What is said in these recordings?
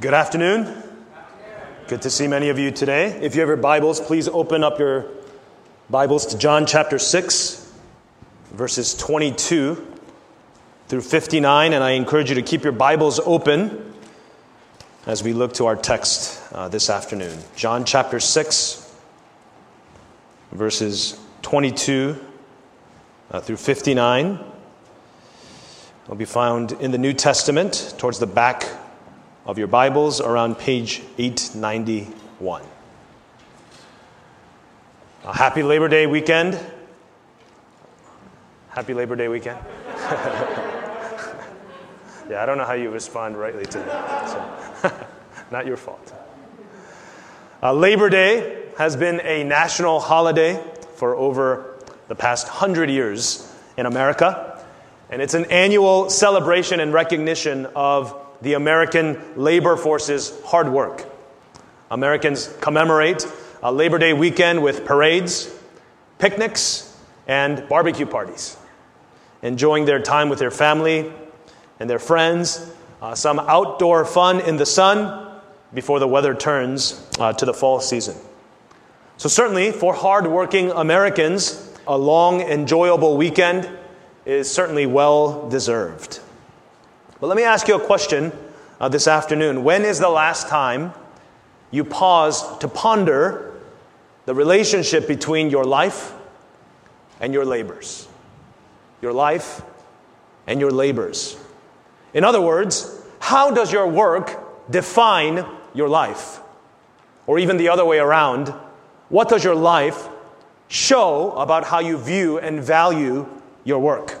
Good afternoon. Good to see many of you today. If you have your Bibles, please open up your Bibles to John chapter 6, verses 22 through 59. And I encourage you to keep your Bibles open as we look to our text uh, this afternoon. John chapter 6, verses 22 uh, through 59 will be found in the New Testament towards the back of your Bibles around page 891. A happy Labor Day weekend. Happy Labor Day weekend. yeah, I don't know how you respond rightly to that. So, not your fault. Uh, Labor Day has been a national holiday for over the past hundred years in America, and it's an annual celebration and recognition of the American labor force's hard work. Americans commemorate a Labor Day weekend with parades, picnics, and barbecue parties, enjoying their time with their family and their friends, uh, some outdoor fun in the sun before the weather turns uh, to the fall season. So, certainly for hardworking Americans, a long, enjoyable weekend is certainly well deserved. But let me ask you a question uh, this afternoon. When is the last time you paused to ponder the relationship between your life and your labors? Your life and your labors. In other words, how does your work define your life? Or even the other way around, what does your life show about how you view and value your work?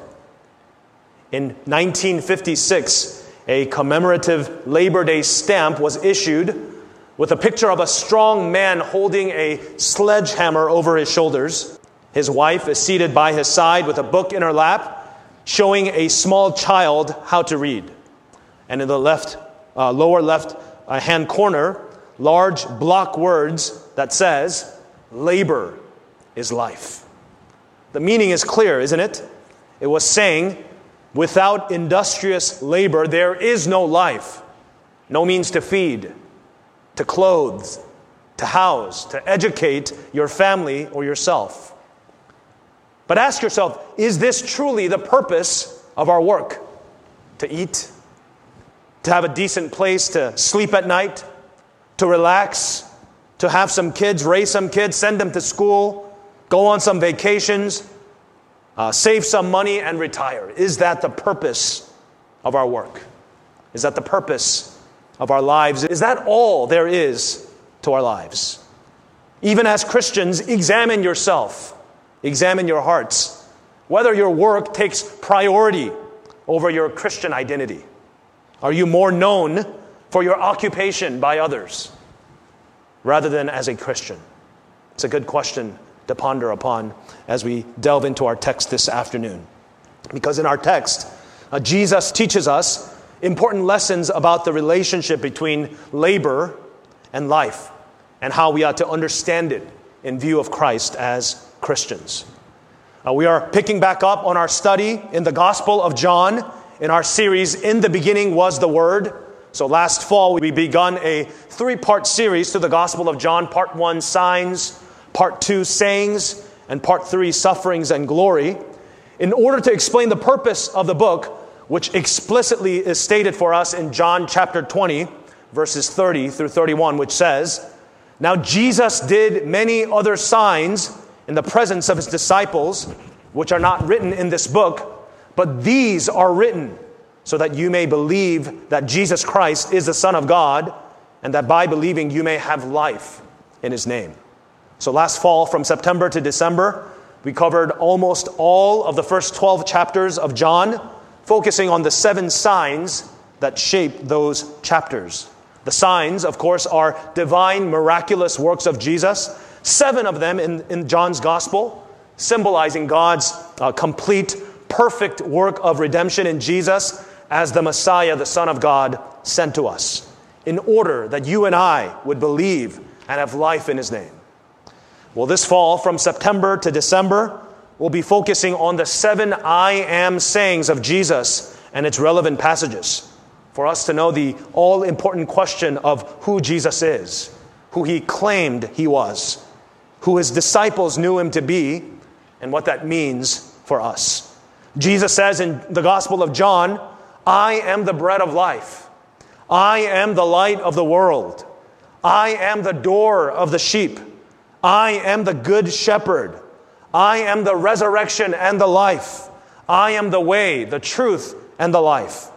In 1956, a commemorative Labor Day stamp was issued with a picture of a strong man holding a sledgehammer over his shoulders. His wife is seated by his side with a book in her lap, showing a small child how to read. And in the left, uh, lower left uh, hand corner, large block words that says, labor is life. The meaning is clear, isn't it? It was saying Without industrious labor, there is no life, no means to feed, to clothe, to house, to educate your family or yourself. But ask yourself is this truly the purpose of our work? To eat, to have a decent place to sleep at night, to relax, to have some kids, raise some kids, send them to school, go on some vacations, uh, save some money, and retire. Is that the purpose of our work? Is that the purpose of our lives? Is that all there is to our lives? Even as Christians, examine yourself, examine your hearts, whether your work takes priority over your Christian identity. Are you more known for your occupation by others rather than as a Christian? It's a good question to ponder upon as we delve into our text this afternoon. Because in our text, uh, Jesus teaches us important lessons about the relationship between labor and life and how we ought to understand it in view of Christ as Christians. Uh, we are picking back up on our study in the Gospel of John in our series, In the Beginning Was the Word. So last fall, we begun a three part series to the Gospel of John, part one, signs part two, sayings, and part three, sufferings and glory, in order to explain the purpose of the book, which explicitly is stated for us in John chapter 20, verses 30 through 31, which says, Now Jesus did many other signs in the presence of his disciples, which are not written in this book, but these are written so that you may believe that Jesus Christ is the Son of God, and that by believing you may have life in his name. So last fall, from September to December, we covered almost all of the first 12 chapters of John, focusing on the seven signs that shape those chapters. The signs, of course, are divine, miraculous works of Jesus, seven of them in, in John's gospel, symbolizing God's uh, complete, perfect work of redemption in Jesus as the Messiah, the Son of God, sent to us, in order that you and I would believe and have life in his name. Well, this fall, from September to December, we'll be focusing on the seven I am sayings of Jesus and its relevant passages. for us to know the all important question of who Jesus is, who he claimed he was, who his disciples knew him to be, and what that means for us. Jesus says in the Gospel of John, I am the bread of life. I am the light of the world. I am the door of the sheep. I am the good shepherd. I am the resurrection and the life. I am the way, the truth, and the life.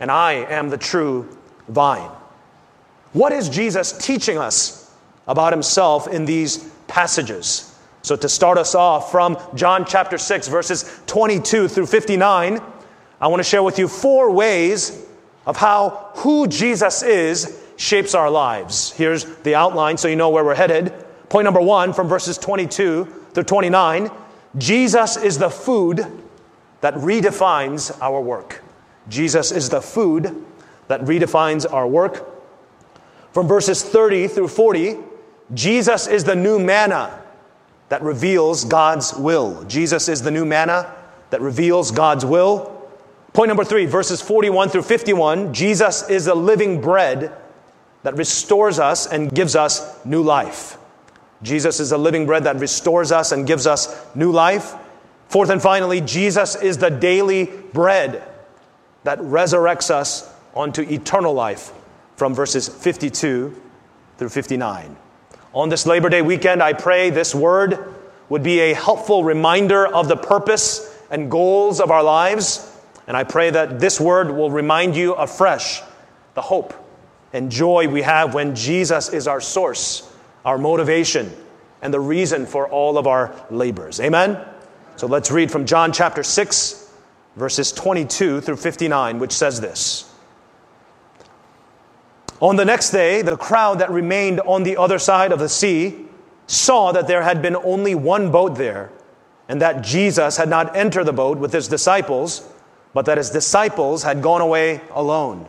And I am the true vine. What is Jesus teaching us about himself in these passages? So, to start us off from John chapter 6, verses 22 through 59, I want to share with you four ways of how who Jesus is shapes our lives. Here's the outline so you know where we're headed. Point number one from verses 22 through 29 Jesus is the food that redefines our work. Jesus is the food that redefines our work. From verses 30 through 40, Jesus is the new manna that reveals God's will. Jesus is the new manna that reveals God's will. Point number three, verses 41 through 51 Jesus is the living bread that restores us and gives us new life. Jesus is the living bread that restores us and gives us new life. Fourth and finally, Jesus is the daily bread that resurrects us onto eternal life from verses 52 through 59. On this Labor Day weekend, I pray this word would be a helpful reminder of the purpose and goals of our lives. And I pray that this word will remind you afresh the hope and joy we have when Jesus is our source, our motivation, and the reason for all of our labors. Amen? So let's read from John chapter 6, verses 22 through 59, which says this. On the next day, the crowd that remained on the other side of the sea saw that there had been only one boat there, and that Jesus had not entered the boat with his disciples, but that his disciples had gone away alone.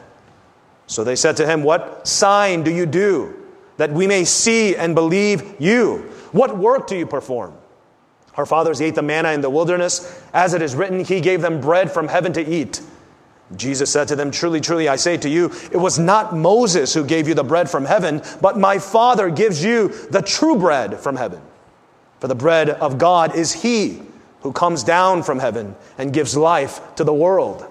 So they said to him, What sign do you do that we may see and believe you? What work do you perform? Our fathers ate the manna in the wilderness. As it is written, He gave them bread from heaven to eat. Jesus said to them, Truly, truly, I say to you, it was not Moses who gave you the bread from heaven, but my Father gives you the true bread from heaven. For the bread of God is He who comes down from heaven and gives life to the world.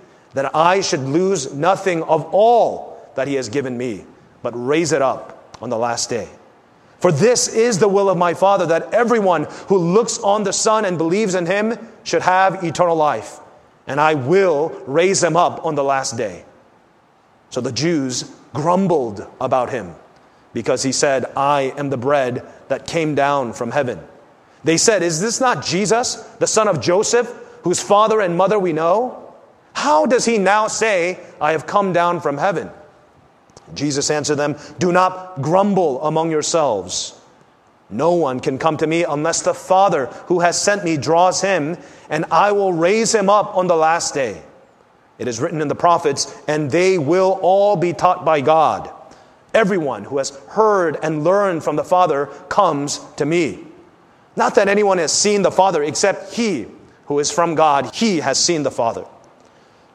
that I should lose nothing of all that he has given me, but raise it up on the last day. For this is the will of my Father, that everyone who looks on the Son and believes in him should have eternal life, and I will raise him up on the last day. So the Jews grumbled about him because he said, I am the bread that came down from heaven. They said, Is this not Jesus, the son of Joseph, whose father and mother we know? How does he now say, I have come down from heaven? Jesus answered them, Do not grumble among yourselves. No one can come to me unless the Father who has sent me draws him, and I will raise him up on the last day. It is written in the prophets, and they will all be taught by God. Everyone who has heard and learned from the Father comes to me. Not that anyone has seen the Father except he who is from God, he has seen the Father.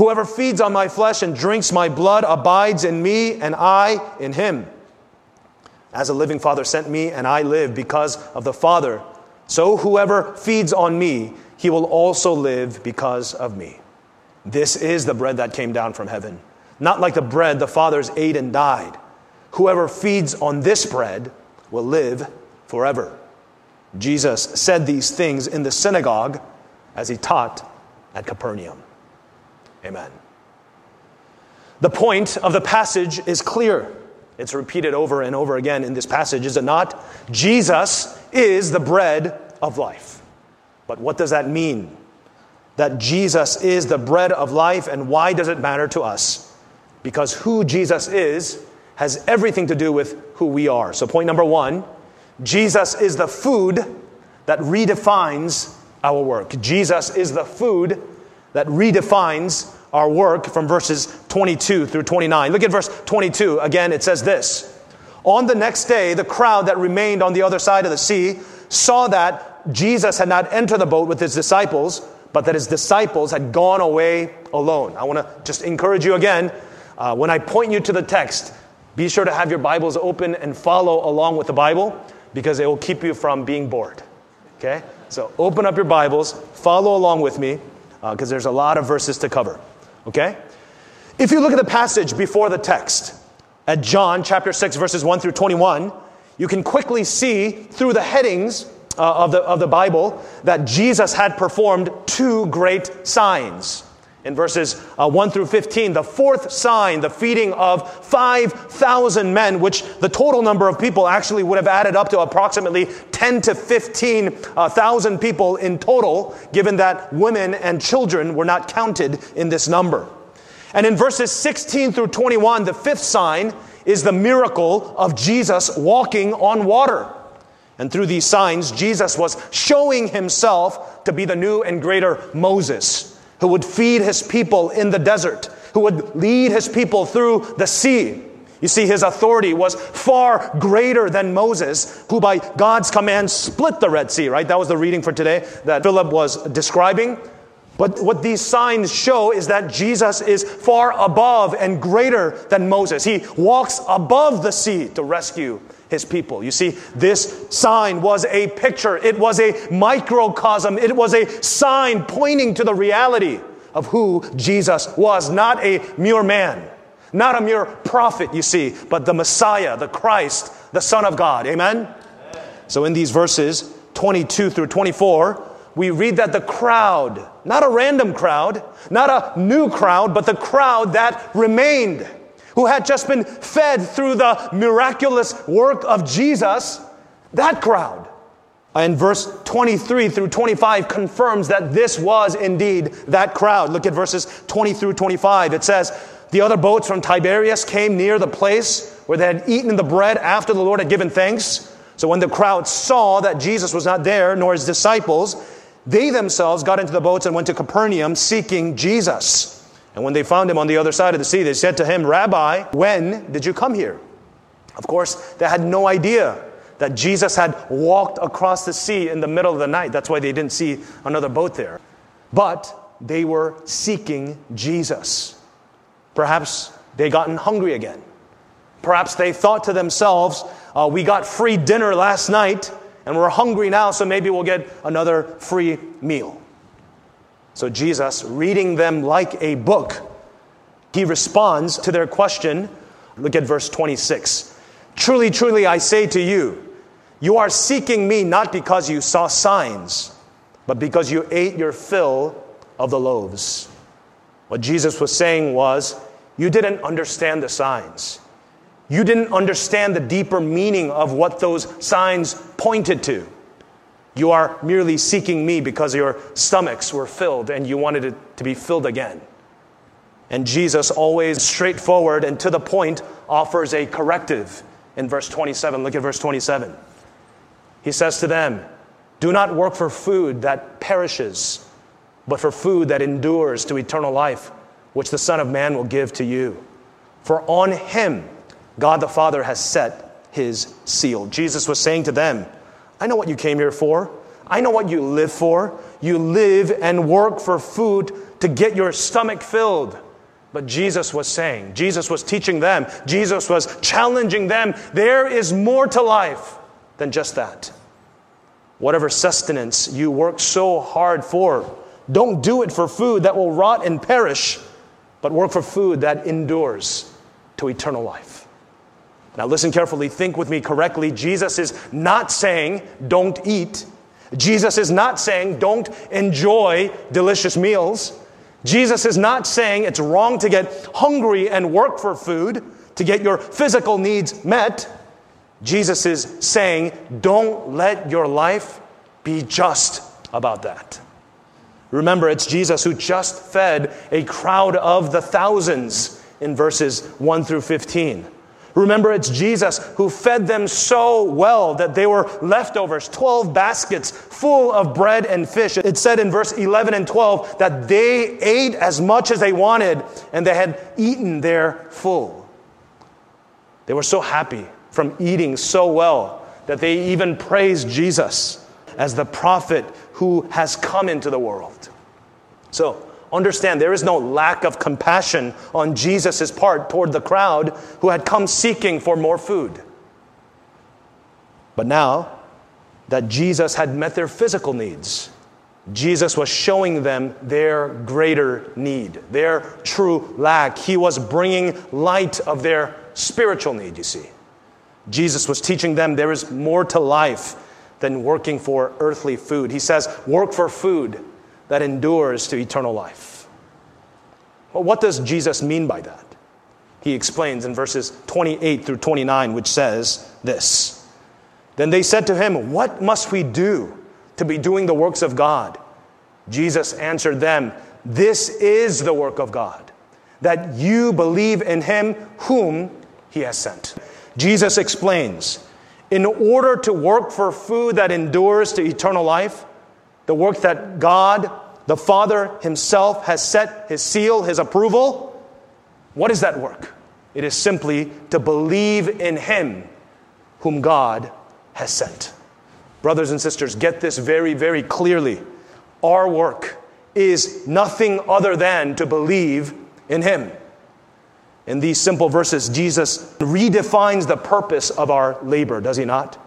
Whoever feeds on my flesh and drinks my blood abides in me, and I in him. As a living Father sent me, and I live because of the Father, so whoever feeds on me, he will also live because of me. This is the bread that came down from heaven not like the bread the fathers ate and died. Whoever feeds on this bread will live forever. Jesus said these things in the synagogue as he taught at Capernaum. Amen. The point of the passage is clear. It's repeated over and over again in this passage, is it not? Jesus is the bread of life. But what does that mean? That Jesus is the bread of life, and why does it matter to us? because who Jesus is has everything to do with who we are. So, point number one Jesus is the food that redefines our work. Jesus is the food that redefines our work from verses 22 through 29. Look at verse 22. Again, it says this On the next day, the crowd that remained on the other side of the sea saw that Jesus had not entered the boat with his disciples, but that his disciples had gone away alone. I want to just encourage you again uh, when I point you to the text, be sure to have your Bibles open and follow along with the Bible because it will keep you from being bored. Okay? So open up your Bibles, follow along with me because uh, there's a lot of verses to cover. Okay? If you look at the passage before the text, at John chapter 6, verses 1 through 21, you can quickly see through the headings uh, of, the, of the Bible that Jesus had performed two great signs in verses uh, 1 through 15, the fourth sign, the feeding of 5,000 men, which the total number of people actually would have added up to approximately 10 to 15,000 uh, people in total, given that women and children were not counted in this number. And in verses 16 through 21, the fifth sign is the miracle of Jesus walking on water. And through these signs, Jesus was showing himself to be the new and greater Moses who would feed his people in the desert, who would lead his people through the sea. You see, his authority was far greater than Moses, who by God's command split the Red Sea, right? That was the reading for today that Philip was describing. But what these signs show is that Jesus is far above and greater than Moses. He walks above the sea to rescue his people. You see, this sign was a picture, it was a microcosm, it was a sign pointing to the reality of who Jesus was, not a mere man, not a mere prophet, you see, but the Messiah, the Christ, the Son of God. Amen? Amen. So in these verses 22 through 24, we read that the crowd, not a random crowd, not a new crowd, but the crowd that remained who had just been fed through the miraculous work of Jesus, that crowd. And verse 23 through 25 confirms that this was indeed that crowd. Look at verses 20 through 25. It says, The other boats from Tiberias came near the place where they had eaten the bread after the Lord had given thanks. So when the crowd saw that Jesus was not there, nor his disciples, they themselves got into the boats and went to Capernaum seeking Jesus. And when they found him on the other side of the sea, they said to him, Rabbi, when did you come here? Of course, they had no idea that Jesus had walked across the sea in the middle of the night. That's why they didn't see another boat there. But they were seeking Jesus. Perhaps they gotten hungry again. Perhaps they thought to themselves, uh, we got free dinner last night and we're hungry now, so maybe we'll get another free meal. So Jesus, reading them like a book, he responds to their question. Look at verse 26. Truly, truly, I say to you, you are seeking me not because you saw signs, but because you ate your fill of the loaves. What Jesus was saying was, you didn't understand the signs. You didn't understand the deeper meaning of what those signs pointed to. You are merely seeking me because your stomachs were filled and you wanted it to be filled again. And Jesus, always straightforward and to the point, offers a corrective in verse 27. Look at verse 27. He says to them, Do not work for food that perishes, but for food that endures to eternal life, which the Son of Man will give to you. For on him, God the Father has set his seal. Jesus was saying to them, I know what you came here for. I know what you live for. You live and work for food to get your stomach filled. But Jesus was saying, Jesus was teaching them, Jesus was challenging them. There is more to life than just that. Whatever sustenance you work so hard for, don't do it for food that will rot and perish, but work for food that endures to eternal life. Now, listen carefully, think with me correctly. Jesus is not saying don't eat. Jesus is not saying don't enjoy delicious meals. Jesus is not saying it's wrong to get hungry and work for food to get your physical needs met. Jesus is saying don't let your life be just about that. Remember, it's Jesus who just fed a crowd of the thousands in verses 1 through 15. Remember, it's Jesus who fed them so well that they were leftovers, 12 baskets full of bread and fish. It said in verse 11 and 12 that they ate as much as they wanted and they had eaten their full. They were so happy from eating so well that they even praised Jesus as the prophet who has come into the world. So, Understand, there is no lack of compassion on Jesus' part toward the crowd who had come seeking for more food. But now that Jesus had met their physical needs, Jesus was showing them their greater need, their true lack. He was bringing light of their spiritual need, you see. Jesus was teaching them there is more to life than working for earthly food. He says, Work for food that endures to eternal life. Well, what does Jesus mean by that? He explains in verses 28 through 29, which says this Then they said to him, What must we do to be doing the works of God? Jesus answered them, This is the work of God, that you believe in him whom he has sent. Jesus explains, in order to work for food that endures to eternal life, the work that God, the Father Himself, has set His seal, His approval. What is that work? It is simply to believe in Him whom God has sent. Brothers and sisters, get this very, very clearly. Our work is nothing other than to believe in Him. In these simple verses, Jesus redefines the purpose of our labor, does He not?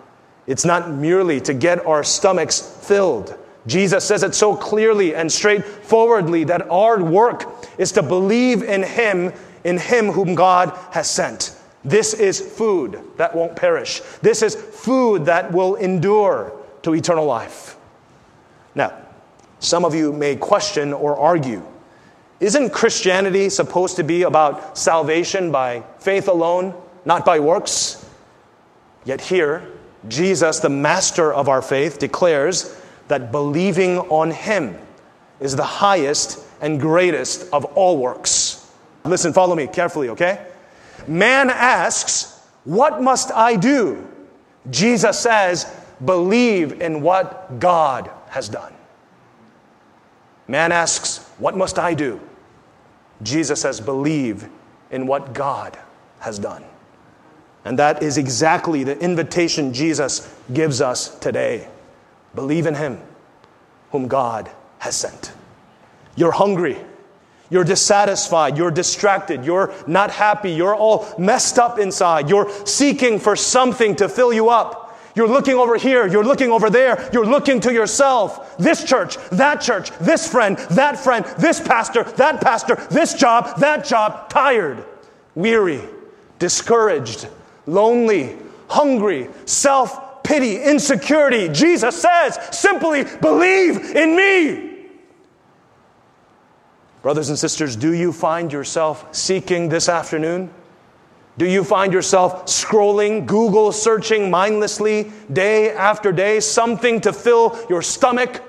It's not merely to get our stomachs filled. Jesus says it so clearly and straightforwardly that our work is to believe in Him, in Him whom God has sent. This is food that won't perish. This is food that will endure to eternal life. Now, some of you may question or argue isn't Christianity supposed to be about salvation by faith alone, not by works? Yet here, Jesus, the master of our faith, declares that believing on Him is the highest and greatest of all works. Listen, follow me carefully, okay? Man asks, What must I do? Jesus says, Believe in what God has done. Man asks, What must I do? Jesus says, Believe in what God has done. And that is exactly the invitation Jesus gives us today. Believe in Him whom God has sent. You're hungry. You're dissatisfied. You're distracted. You're not happy. You're all messed up inside. You're seeking for something to fill you up. You're looking over here, you're looking over there, you're looking to yourself. This church, that church, this friend, that friend, this pastor, that pastor, this job, that job, tired, weary, discouraged, lonely, hungry, self pity, insecurity. Jesus says, simply believe in me. Brothers and sisters, do you find yourself seeking this afternoon? Do you find yourself scrolling, Google searching mindlessly day after day, something to fill your stomach?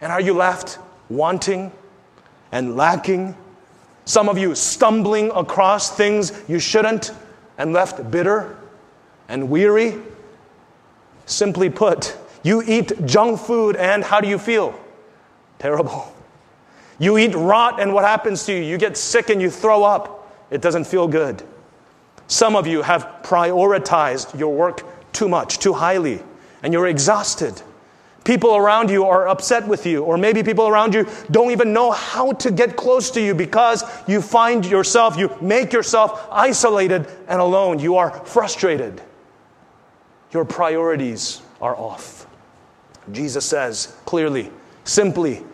And are you left wanting and lacking? Some of you stumbling across things you shouldn't and left bitter and weary? Simply put, you eat junk food and how do you feel? Terrible. You eat rot and what happens to you? You get sick and you throw up. It doesn't feel good. Some of you have prioritized your work too much, too highly, and you're exhausted. People around you are upset with you, or maybe people around you don't even know how to get close to you because you find yourself, you make yourself isolated and alone. You are frustrated. Your priorities are off. Jesus says clearly, simply,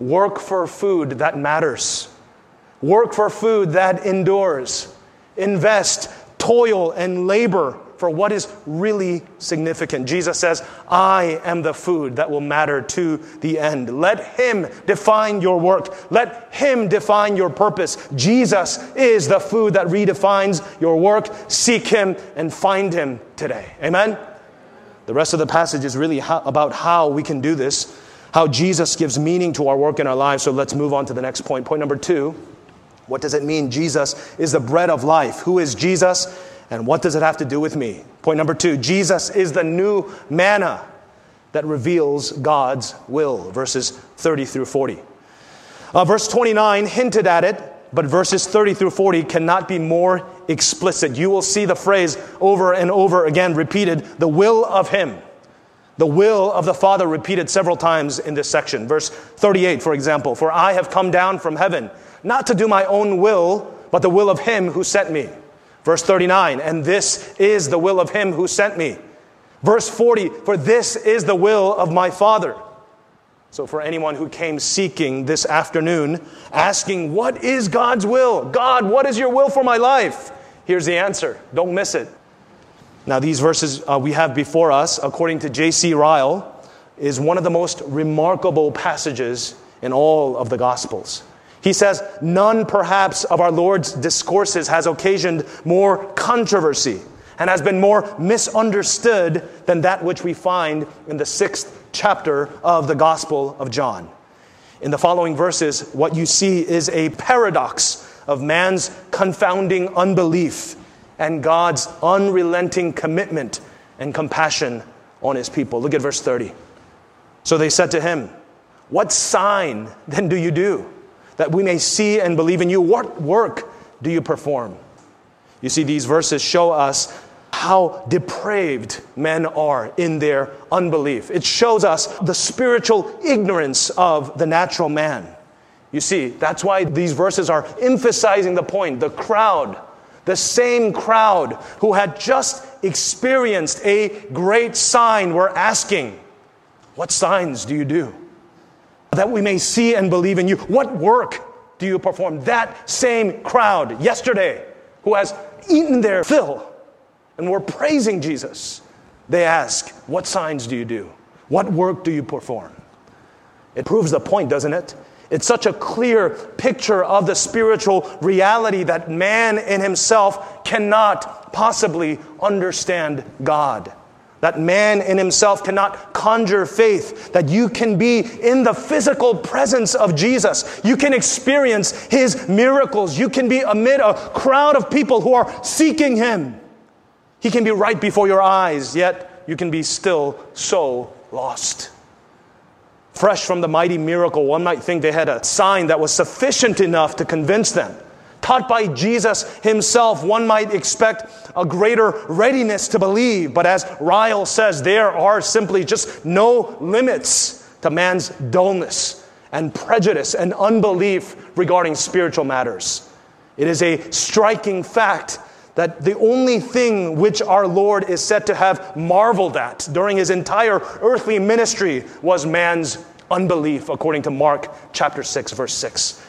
work for food that matters. Work for food that endures. Invest toil and labor for what is really significant. Jesus says, I am the food that will matter to the end. Let Him define your work. Let Him define your purpose. Jesus is the food that redefines your work. Seek Him and find Him today. Amen? The rest of the passage is really how, about how we can do this, how Jesus gives meaning to our work in our lives. So let's move on to the next point. Point number two. What does it mean? Jesus is the bread of life. Who is Jesus? And what does it have to do with me? Point number two Jesus is the new manna that reveals God's will. Verses 30 through 40. Uh, verse 29 hinted at it, but verses 30 through 40 cannot be more explicit. You will see the phrase over and over again repeated the will of Him. The will of the Father repeated several times in this section. Verse 38, for example, for I have come down from heaven not to do my own will, but the will of him who sent me. Verse 39, and this is the will of him who sent me. Verse 40, for this is the will of my Father. So, for anyone who came seeking this afternoon, asking, What is God's will? God, what is your will for my life? Here's the answer. Don't miss it. Now, these verses uh, we have before us, according to J.C. Ryle, is one of the most remarkable passages in all of the Gospels. He says, None perhaps of our Lord's discourses has occasioned more controversy and has been more misunderstood than that which we find in the sixth chapter of the Gospel of John. In the following verses, what you see is a paradox of man's confounding unbelief and God's unrelenting commitment and compassion on his people. Look at verse 30. So they said to him, What sign then do you do? That we may see and believe in you. What work do you perform? You see, these verses show us how depraved men are in their unbelief. It shows us the spiritual ignorance of the natural man. You see, that's why these verses are emphasizing the point. The crowd, the same crowd who had just experienced a great sign, were asking, What signs do you do? That we may see and believe in you. What work do you perform? That same crowd yesterday who has eaten their fill and were praising Jesus, they ask, What signs do you do? What work do you perform? It proves the point, doesn't it? It's such a clear picture of the spiritual reality that man in himself cannot possibly understand God. That man in himself cannot conjure faith, that you can be in the physical presence of Jesus. You can experience his miracles. You can be amid a crowd of people who are seeking him. He can be right before your eyes, yet you can be still so lost. Fresh from the mighty miracle, one might think they had a sign that was sufficient enough to convince them taught by Jesus himself, one might expect a greater readiness to believe. But as Ryle says, there are simply just no limits to man's dullness and prejudice and unbelief regarding spiritual matters. It is a striking fact that the only thing which our Lord is said to have marveled at during his entire earthly ministry was man's unbelief, according to Mark chapter 6, verse 6.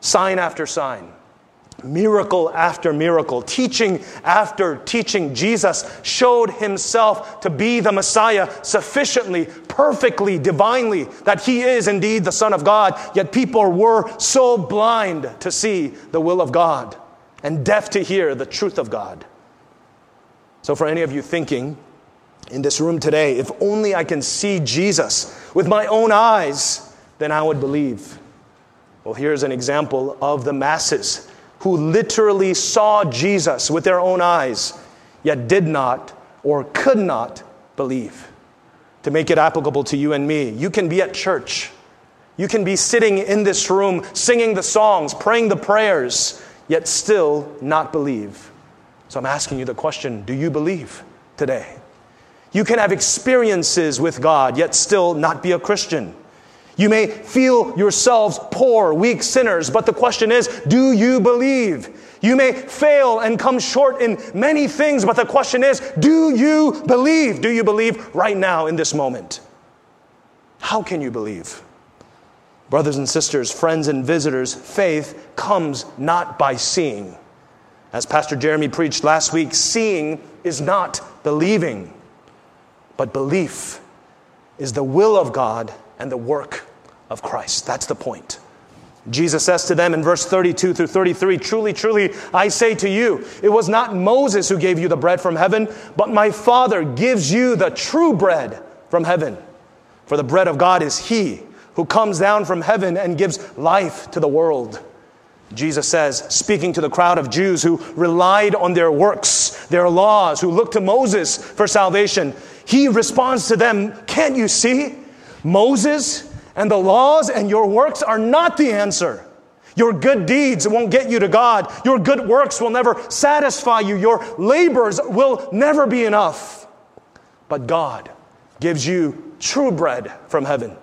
Sign after sign, miracle after miracle, teaching after teaching, Jesus showed himself to be the Messiah sufficiently, perfectly, divinely, that he is indeed the Son of God. Yet people were so blind to see the will of God and deaf to hear the truth of God. So, for any of you thinking in this room today, if only I can see Jesus with my own eyes, then I would believe. Well, here's an example of the masses who literally saw Jesus with their own eyes, yet did not or could not believe. To make it applicable to you and me, you can be at church. You can be sitting in this room singing the songs, praying the prayers, yet still not believe. So I'm asking you the question do you believe today? You can have experiences with God, yet still not be a Christian. You may feel yourselves poor, weak sinners, but the question is do you believe? You may fail and come short in many things, but the question is do you believe? Do you believe right now in this moment? How can you believe? Brothers and sisters, friends and visitors, faith comes not by seeing. As Pastor Jeremy preached last week, seeing is not believing, but belief is the will of God and the work of Christ. That's the point. Jesus says to them in verse 32 through 33 Truly, truly, I say to you, it was not Moses who gave you the bread from heaven, but my Father gives you the true bread from heaven. For the bread of God is He who comes down from heaven and gives life to the world. Jesus says, speaking to the crowd of Jews who relied on their works, their laws, who looked to Moses for salvation, he responds to them, Can't you see? Moses and the laws and your works are not the answer. Your good deeds won't get you to God. Your good works will never satisfy you. Your labors will never be enough. But God gives you true bread from heaven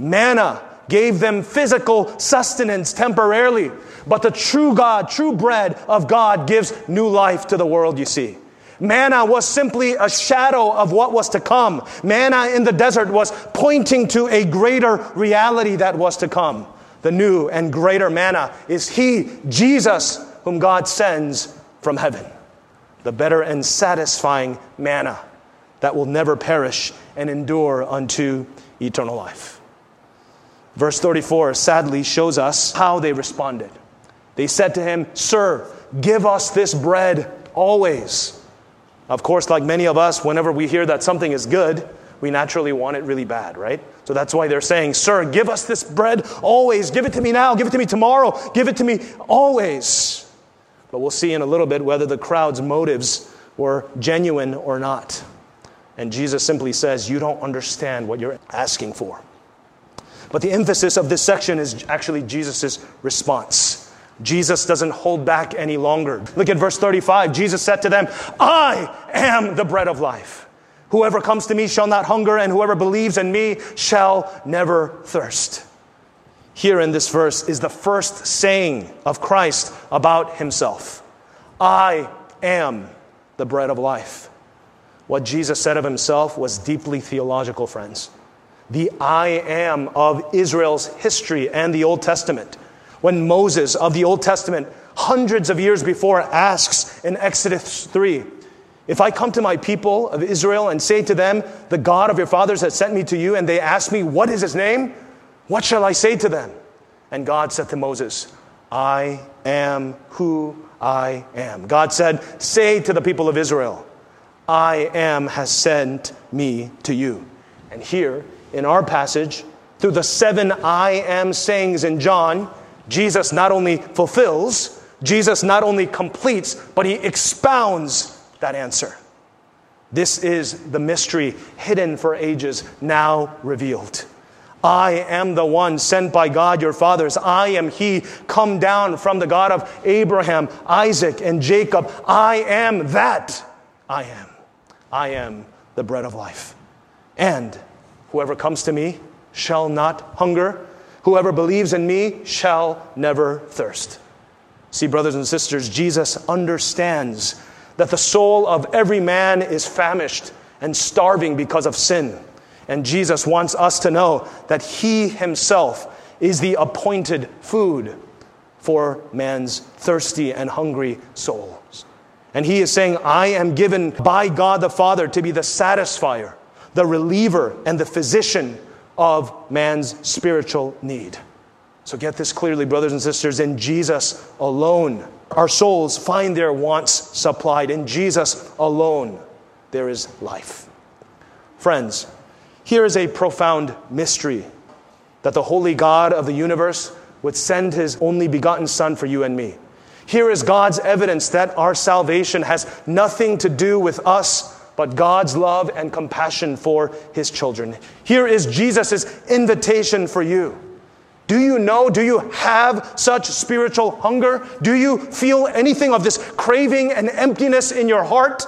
Manna gave them physical sustenance temporarily, but the true God, true bread of God gives new life to the world, you see. Manna was simply a shadow of what was to come. Manna in the desert was pointing to a greater reality that was to come. The new and greater manna is He, Jesus, whom God sends from heaven. The better and satisfying manna that will never perish and endure unto eternal life. Verse 34 sadly shows us how they responded. They said to him, Sir, give us this bread always. Of course, like many of us, whenever we hear that something is good, we naturally want it really bad, right? So that's why they're saying, Sir, give us this bread always. Give it to me now. Give it to me tomorrow. Give it to me always. But we'll see in a little bit whether the crowd's motives were genuine or not. And Jesus simply says, You don't understand what you're asking for. But the emphasis of this section is actually Jesus' response. Jesus doesn't hold back any longer. Look at verse 35. Jesus said to them, I am the bread of life. Whoever comes to me shall not hunger, and whoever believes in me shall never thirst. Here in this verse is the first saying of Christ about himself I am the bread of life. What Jesus said of himself was deeply theological, friends the I am of Israel's history and the Old Testament. When Moses of the Old Testament, hundreds of years before, asks in Exodus 3, if I come to my people of Israel and say to them, The God of your fathers has sent me to you, and they ask me, What is his name? What shall I say to them? And God said to Moses, I am who I am. God said, Say to the people of Israel, I am has sent me to you. And here in our passage, through the seven I am sayings in John, Jesus not only fulfills, Jesus not only completes, but he expounds that answer. This is the mystery hidden for ages, now revealed. I am the one sent by God your fathers. I am he come down from the God of Abraham, Isaac, and Jacob. I am that. I am. I am the bread of life. And Whoever comes to me shall not hunger. Whoever believes in me shall never thirst. See, brothers and sisters, Jesus understands that the soul of every man is famished and starving because of sin. And Jesus wants us to know that He Himself is the appointed food for man's thirsty and hungry souls. And He is saying, I am given by God the Father to be the satisfier, the reliever, and the physician of man's spiritual need. So get this clearly, brothers and sisters, in Jesus alone, our souls find their wants supplied. In Jesus alone, there is life. Friends, here is a profound mystery that the holy God of the universe would send his only begotten Son for you and me. Here is God's evidence that our salvation has nothing to do with us, but God's love and compassion for his children. Here is Jesus' invitation for you. Do you know? Do you have such spiritual hunger? Do you feel anything of this craving and emptiness in your heart?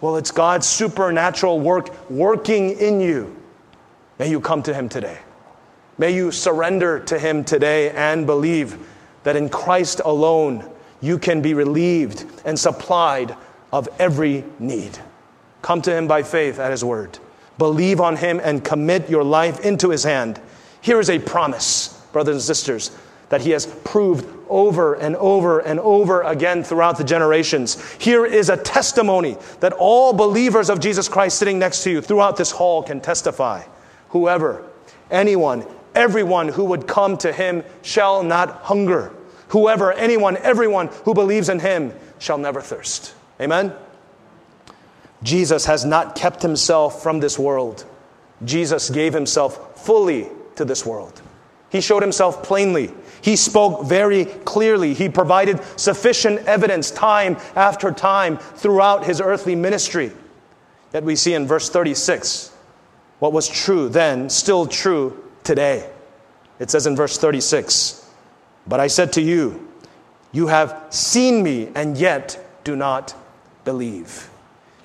Well, it's God's supernatural work working in you. May you come to Him today. May you surrender to Him today and believe that in Christ alone you can be relieved and supplied of every need. Come to Him by faith at His word. Believe on Him and commit your life into His hand. Here is a promise, brothers and sisters, that He has proved over and over and over again throughout the generations. Here is a testimony that all believers of Jesus Christ sitting next to you throughout this hall can testify. Whoever, anyone, everyone who would come to him shall not hunger. Whoever, anyone, everyone who believes in him shall never thirst. Amen? Jesus has not kept himself from this world. Jesus gave himself fully to this world. He showed himself plainly. He spoke very clearly. He provided sufficient evidence time after time throughout his earthly ministry. Yet we see in verse 36 what was true then, still true today. It says in verse 36 But I said to you, You have seen me, and yet do not believe.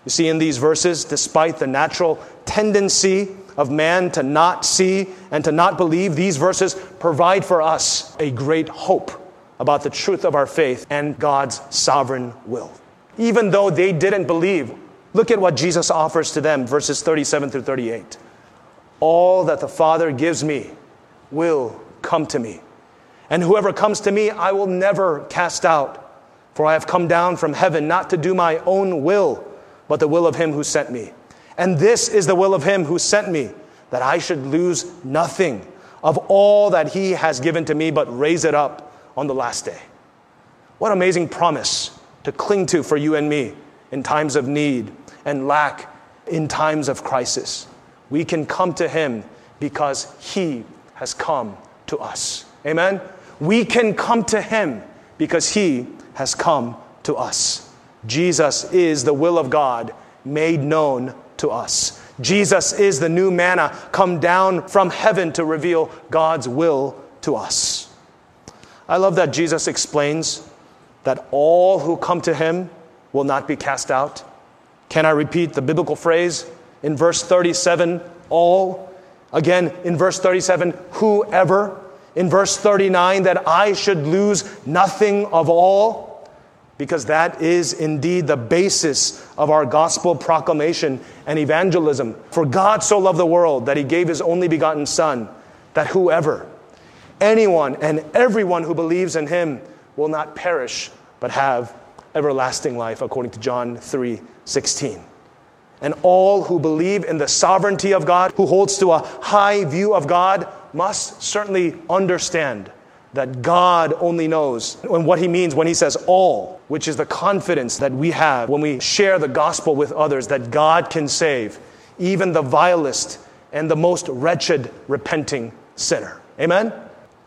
You see, in these verses, despite the natural tendency of man to not see and to not believe, these verses provide for us a great hope about the truth of our faith and God's sovereign will. Even though they didn't believe, look at what Jesus offers to them, verses 37 through 38. All that the Father gives me will come to me. And whoever comes to me, I will never cast out. For I have come down from heaven not to do my own will, but the will of him who sent me. And this is the will of him who sent me, that I should lose nothing of all that he has given to me, but raise it up on the last day. What amazing promise to cling to for you and me in times of need and lack in times of crisis. We can come to him because he has come to us. Amen? We can come to him because he has come to us. Jesus is the will of God made known to us. Jesus is the new manna come down from heaven to reveal God's will to us. I love that Jesus explains that all who come to him will not be cast out. Can I repeat the biblical phrase in verse 37? All. Again, in verse 37, whoever. In verse 39, that I should lose nothing of all because that is indeed the basis of our gospel proclamation and evangelism. For God so loved the world that he gave his only begotten Son, that whoever, anyone, and everyone who believes in him will not perish, but have everlasting life, according to John 3 16. And all who believe in the sovereignty of God, who holds to a high view of God, must certainly understand that God only knows and what he means when he says all, which is the confidence that we have when we share the gospel with others that God can save even the vilest and the most wretched repenting sinner. Amen?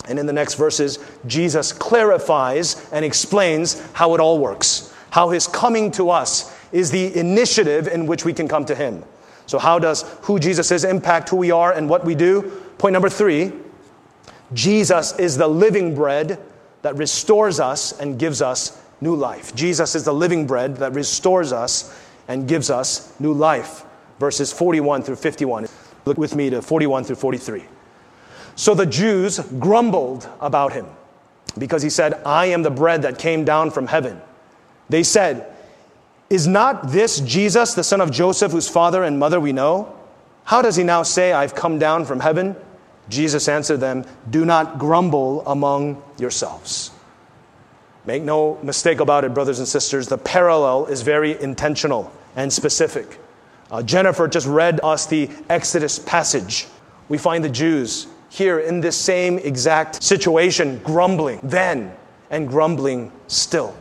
And in the next verses, Jesus clarifies and explains how it all works, how his coming to us is the initiative in which we can come to him. So, how does who Jesus is impact who we are and what we do? Point number three Jesus is the living bread that restores us and gives us new life. Jesus is the living bread that restores us and gives us new life. Verses 41 through 51. Look with me to 41 through 43. So the Jews grumbled about him. because he said, I am the bread that came down from heaven. They said, Is not this Jesus, the son of Joseph, whose father and mother we know? How does he now say, I've come down from heaven? Jesus answered them, Do not grumble among yourselves. Make no mistake about it, brothers and sisters, the parallel is very intentional and specific. Uh, Jennifer just read us the Exodus passage. We find the Jews here in this same exact situation, grumbling then and grumbling still.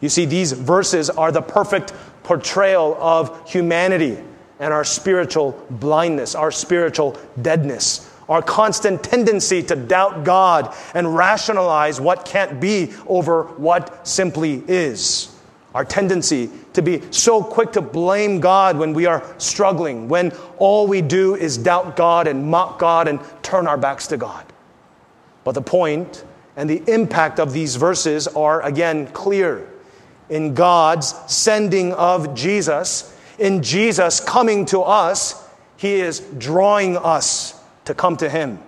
You see, these verses are the perfect portrayal of humanity and our spiritual blindness, our spiritual deadness, our constant tendency to doubt God and rationalize what can't be over what simply is. Our tendency to be so quick to blame God when we are struggling, when all we do is doubt God and mock God and turn our backs to God. But the point and the impact of these verses are again clear. In God's sending of Jesus, in Jesus coming to us, He is drawing us to come to Him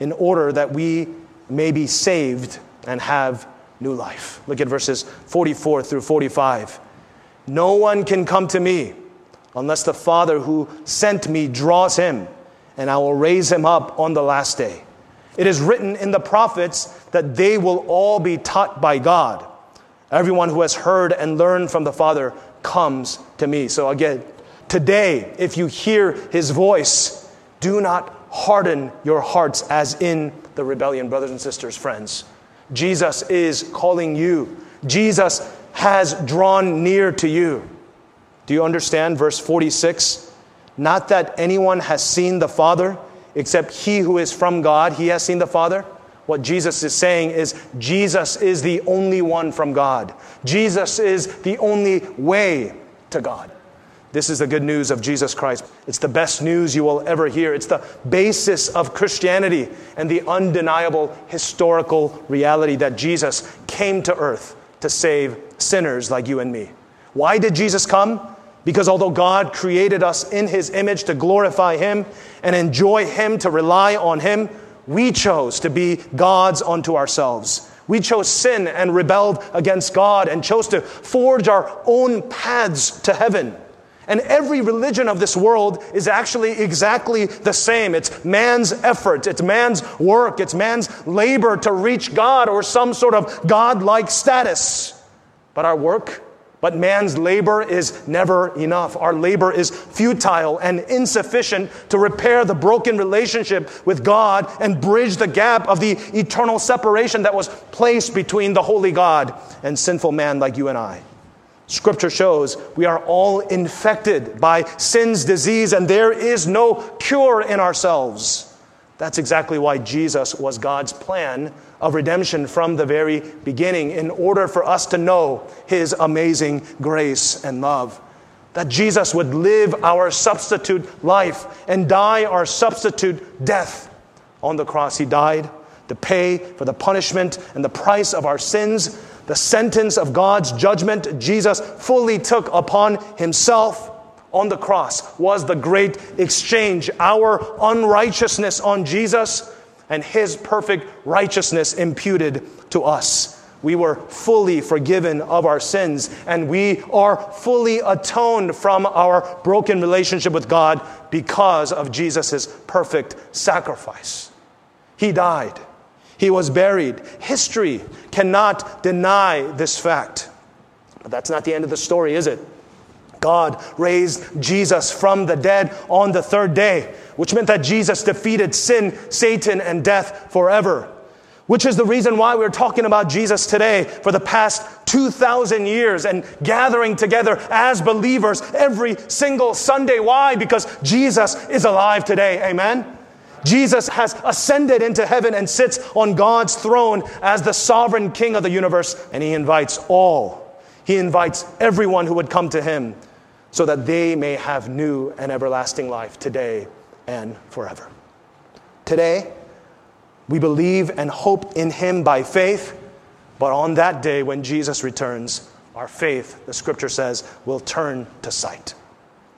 in order that we may be saved and have new life. Look at verses 44 through 45. No one can come to me unless the Father who sent me draws him, and I will raise him up on the last day. It is written in the prophets that they will all be taught by God. Everyone who has heard and learned from the Father comes to me. So again, today, if you hear his voice, do not harden your hearts as in the rebellion, brothers and sisters, friends. Jesus is calling you. Jesus has drawn near to you. Do you understand verse 46? Not that anyone has seen the Father, except he who is from God, he has seen the Father. What Jesus is saying is Jesus is the only one from God. Jesus is the only way to God. This is the good news of Jesus Christ. It's the best news you will ever hear. It's the basis of Christianity and the undeniable historical reality that Jesus came to earth to save sinners like you and me. Why did Jesus come? Because although God created us in His image to glorify Him and enjoy Him, to rely on Him, we chose to be gods unto ourselves. We chose sin and rebelled against God and chose to forge our own paths to heaven. And every religion of this world is actually exactly the same. It's man's effort, it's man's work, it's man's labor to reach God or some sort of God-like status. But our work, but man's labor is never enough. Our labor is futile and insufficient to repair the broken relationship with God and bridge the gap of the eternal separation that was placed between the holy God and sinful man like you and I. Scripture shows we are all infected by sin's disease, and there is no cure in ourselves. That's exactly why Jesus was God's plan of redemption from the very beginning, in order for us to know His amazing grace and love. That Jesus would live our substitute life and die our substitute death. On the cross, He died to pay for the punishment and the price of our sins the sentence of God's judgment Jesus fully took upon himself on the cross was the great exchange. Our unrighteousness on Jesus and his perfect righteousness imputed to us. We were fully forgiven of our sins, and we are fully atoned from our broken relationship with God because of Jesus' perfect sacrifice. He died he was buried. History cannot deny this fact. But that's not the end of the story, is it? God raised Jesus from the dead on the third day, which meant that Jesus defeated sin, Satan, and death forever. Which is the reason why we're talking about Jesus today for the past 2,000 years and gathering together as believers every single Sunday. Why? Because Jesus is alive today. Amen? Jesus has ascended into heaven and sits on God's throne as the sovereign king of the universe, and he invites all. He invites everyone who would come to him so that they may have new and everlasting life today and forever. Today, we believe and hope in him by faith, but on that day when Jesus returns, our faith, the scripture says, will turn to sight.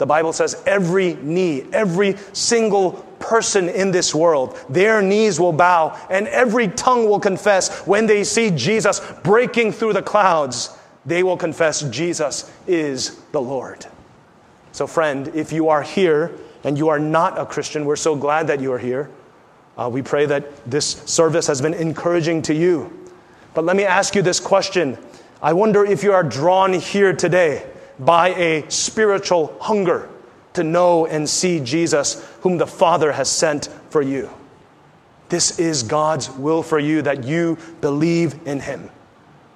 The Bible says every knee, every single person in this world, their knees will bow and every tongue will confess when they see Jesus breaking through the clouds. They will confess Jesus is the Lord. So, friend, if you are here and you are not a Christian, we're so glad that you are here. Uh, we pray that this service has been encouraging to you. But let me ask you this question I wonder if you are drawn here today by a spiritual hunger to know and see Jesus, whom the Father has sent for you. This is God's will for you that you believe in Him.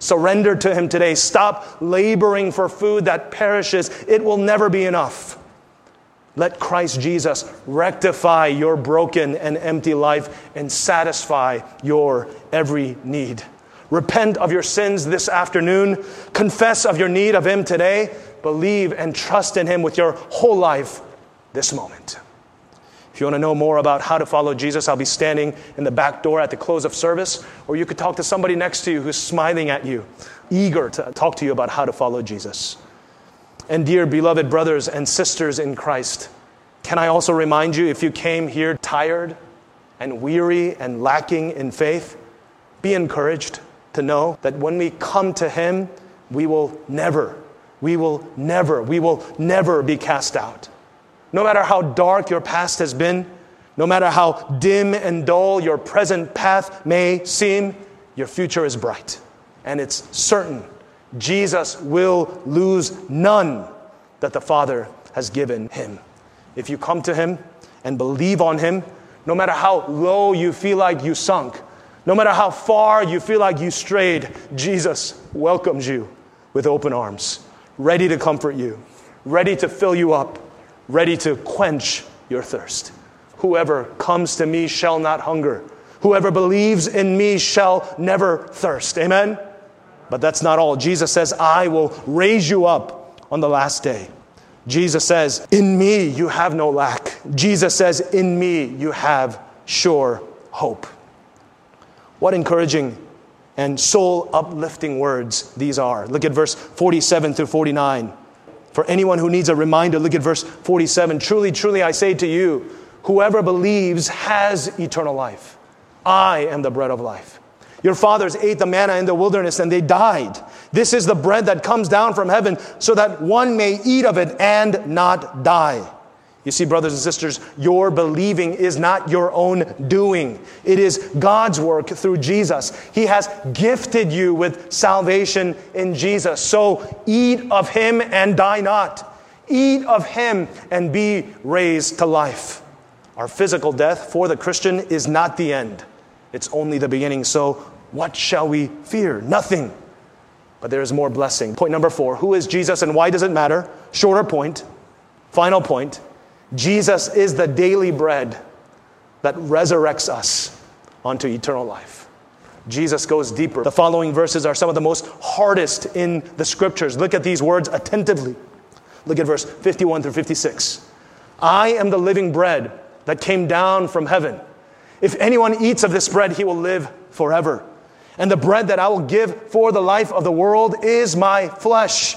Surrender to Him today. Stop laboring for food that perishes, it will never be enough. Let Christ Jesus rectify your broken and empty life and satisfy your every need. Repent of your sins this afternoon. Confess of your need of Him today. Believe and trust in Him with your whole life this moment. If you want to know more about how to follow Jesus, I'll be standing in the back door at the close of service, or you could talk to somebody next to you who's smiling at you, eager to talk to you about how to follow Jesus. And dear beloved brothers and sisters in Christ, can I also remind you if you came here tired and weary and lacking in faith, be encouraged to know that when we come to Him, we will never, we will never, we will never be cast out. No matter how dark your past has been, no matter how dim and dull your present path may seem, your future is bright and it's certain. Jesus will lose none that the Father has given him. If you come to him and believe on him, no matter how low you feel like you sunk, no matter how far you feel like you strayed, Jesus welcomes you with open arms, ready to comfort you, ready to fill you up, ready to quench your thirst. Whoever comes to me shall not hunger. Whoever believes in me shall never thirst. Amen? But that's not all. Jesus says, I will raise you up on the last day. Jesus says, In me you have no lack. Jesus says, In me you have sure hope. What encouraging and soul uplifting words these are. Look at verse 47 through 49. For anyone who needs a reminder, look at verse 47. Truly, truly, I say to you, whoever believes has eternal life. I am the bread of life. Your fathers ate the manna in the wilderness and they died. This is the bread that comes down from heaven so that one may eat of it and not die. You see, brothers and sisters, your believing is not your own doing. It is God's work through Jesus. He has gifted you with salvation in Jesus. So eat of Him and die not. Eat of Him and be raised to life. Our physical death for the Christian is not the end, it's only the beginning. So what shall we fear? Nothing. But there is more blessing. Point number four Who is Jesus and why does it matter? Shorter point. Final point. Jesus is the daily bread that resurrects us onto eternal life. Jesus goes deeper. The following verses are some of the most hardest in the scriptures. Look at these words attentively. Look at verse 51 through 56. I am the living bread that came down from heaven. If anyone eats of this bread, he will live forever. And the bread that I will give for the life of the world is my flesh.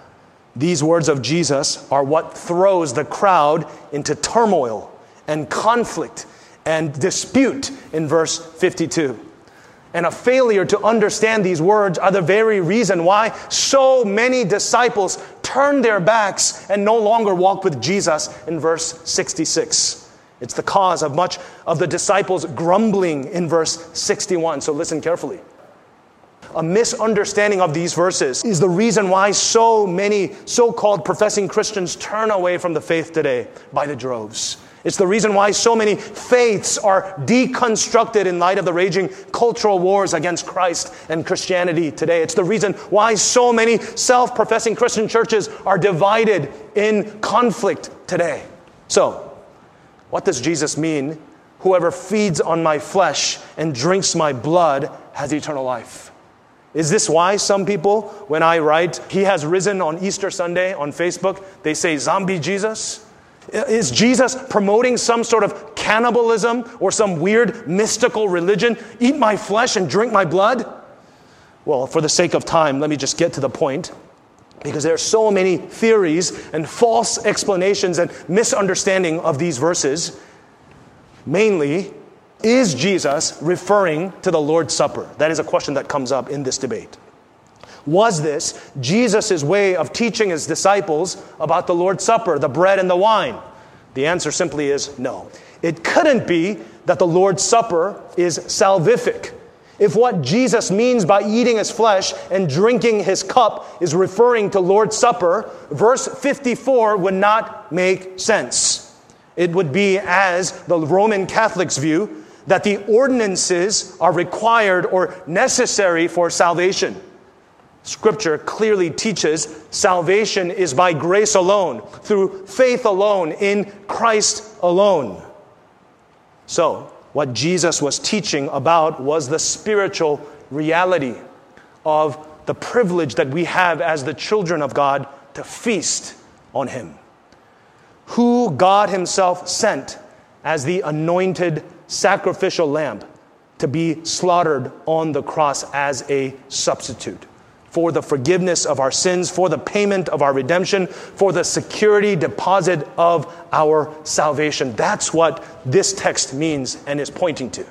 these words of Jesus are what throws the crowd into turmoil and conflict and dispute in verse 52. And a failure to understand these words are the very reason why so many disciples turned their backs and no longer walk with Jesus in verse 66. It's the cause of much of the disciples grumbling in verse 61. So listen carefully a misunderstanding of these verses is the reason why so many so called professing Christians turn away from the faith today by the droves. It's the reason why so many faiths are deconstructed in light of the raging cultural wars against Christ and Christianity today. It's the reason why so many self professing Christian churches are divided in conflict today. So, what does Jesus mean Whoever feeds on my flesh and drinks my blood has eternal life. Is this why some people, when I write, He has risen on Easter Sunday on Facebook, they say, Zombie Jesus? Is Jesus promoting some sort of cannibalism or some weird mystical religion? Eat my flesh and drink my blood? Well, for the sake of time, let me just get to the point because there are so many theories and false explanations and misunderstanding of these verses. Mainly, is Jesus referring to the Lord's Supper? That is a question that comes up in this debate. Was this Jesus' way of teaching his disciples about the Lord's Supper, the bread and the wine? The answer simply is no. It couldn't be that the Lord's Supper is salvific. If what Jesus means by eating his flesh and drinking his cup is referring to Lord's Supper, verse 54 would not make sense. It would be as the Roman Catholics view that the ordinances are required or necessary for salvation. Scripture clearly teaches salvation is by grace alone, through faith alone, in Christ alone. So, what Jesus was teaching about was the spiritual reality of the privilege that we have as the children of God to feast on Him. Who God Himself sent as the anointed sacrificial lamb to be slaughtered on the cross as a substitute for the forgiveness of our sins, for the payment of our redemption, for the security deposit of our salvation. That's what this text means and is pointing to.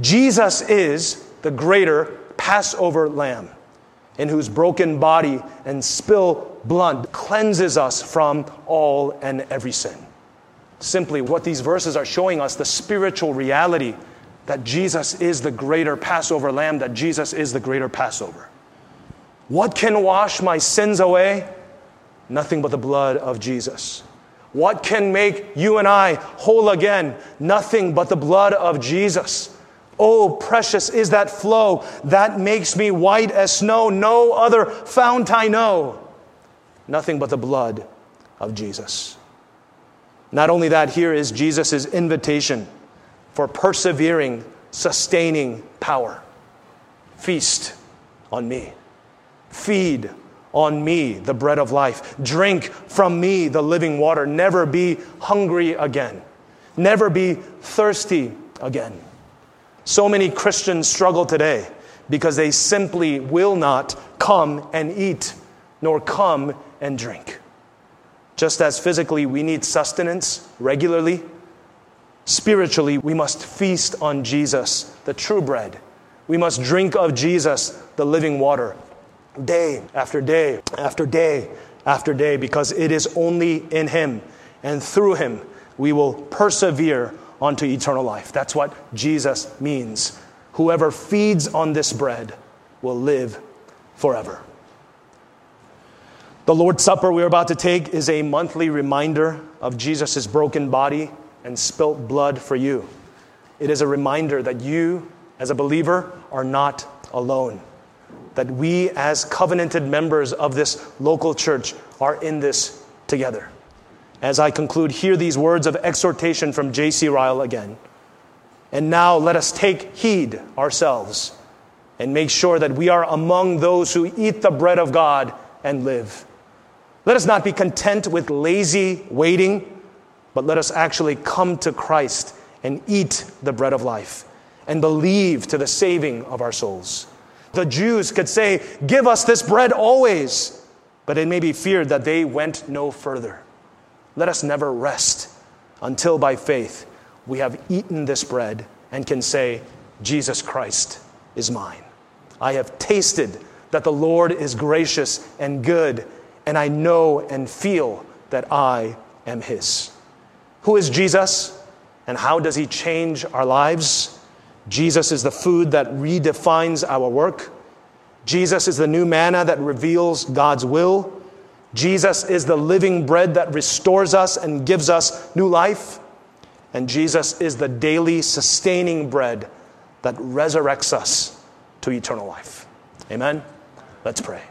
Jesus is the greater Passover lamb in whose broken body and spill blood cleanses us from all and every sin. Simply, what these verses are showing us the spiritual reality that Jesus is the greater Passover lamb, that Jesus is the greater Passover. What can wash my sins away? Nothing but the blood of Jesus. What can make you and I whole again? Nothing but the blood of Jesus. Oh, precious is that flow that makes me white as snow. No other fount I know. Nothing but the blood of Jesus. Not only that, here is Jesus' invitation for persevering, sustaining power. Feast on me. Feed on me the bread of life. Drink from me the living water. Never be hungry again. Never be thirsty again. So many Christians struggle today because they simply will not come and eat, nor come and drink. Just as physically we need sustenance regularly, spiritually we must feast on Jesus, the true bread. We must drink of Jesus, the living water day after day after day after day because it is only in Him and through Him we will persevere onto eternal life. That's what Jesus means. Whoever feeds on this bread will live forever. The Lord's Supper we're about to take is a monthly reminder of Jesus' broken body and spilt blood for you. It is a reminder that you, as a believer, are not alone that we, as covenanted members of this local church, are in this together. As I conclude, hear these words of exhortation from J.C. Ryle again. And now let us take heed ourselves and make sure that we are among those who eat the bread of God and live. Let us not be content with lazy waiting, but let us actually come to Christ and eat the bread of life and believe to the saving of our souls. The Jews could say, Give us this bread always. But it may be feared that they went no further. Let us never rest until by faith we have eaten this bread and can say, Jesus Christ is mine. I have tasted that the Lord is gracious and good, and I know and feel that I am His. Who is Jesus, and how does He change our lives? Jesus is the food that redefines our work. Jesus is the new manna that reveals God's will. Jesus is the living bread that restores us and gives us new life. And Jesus is the daily sustaining bread that resurrects us to eternal life. Amen? Let's pray.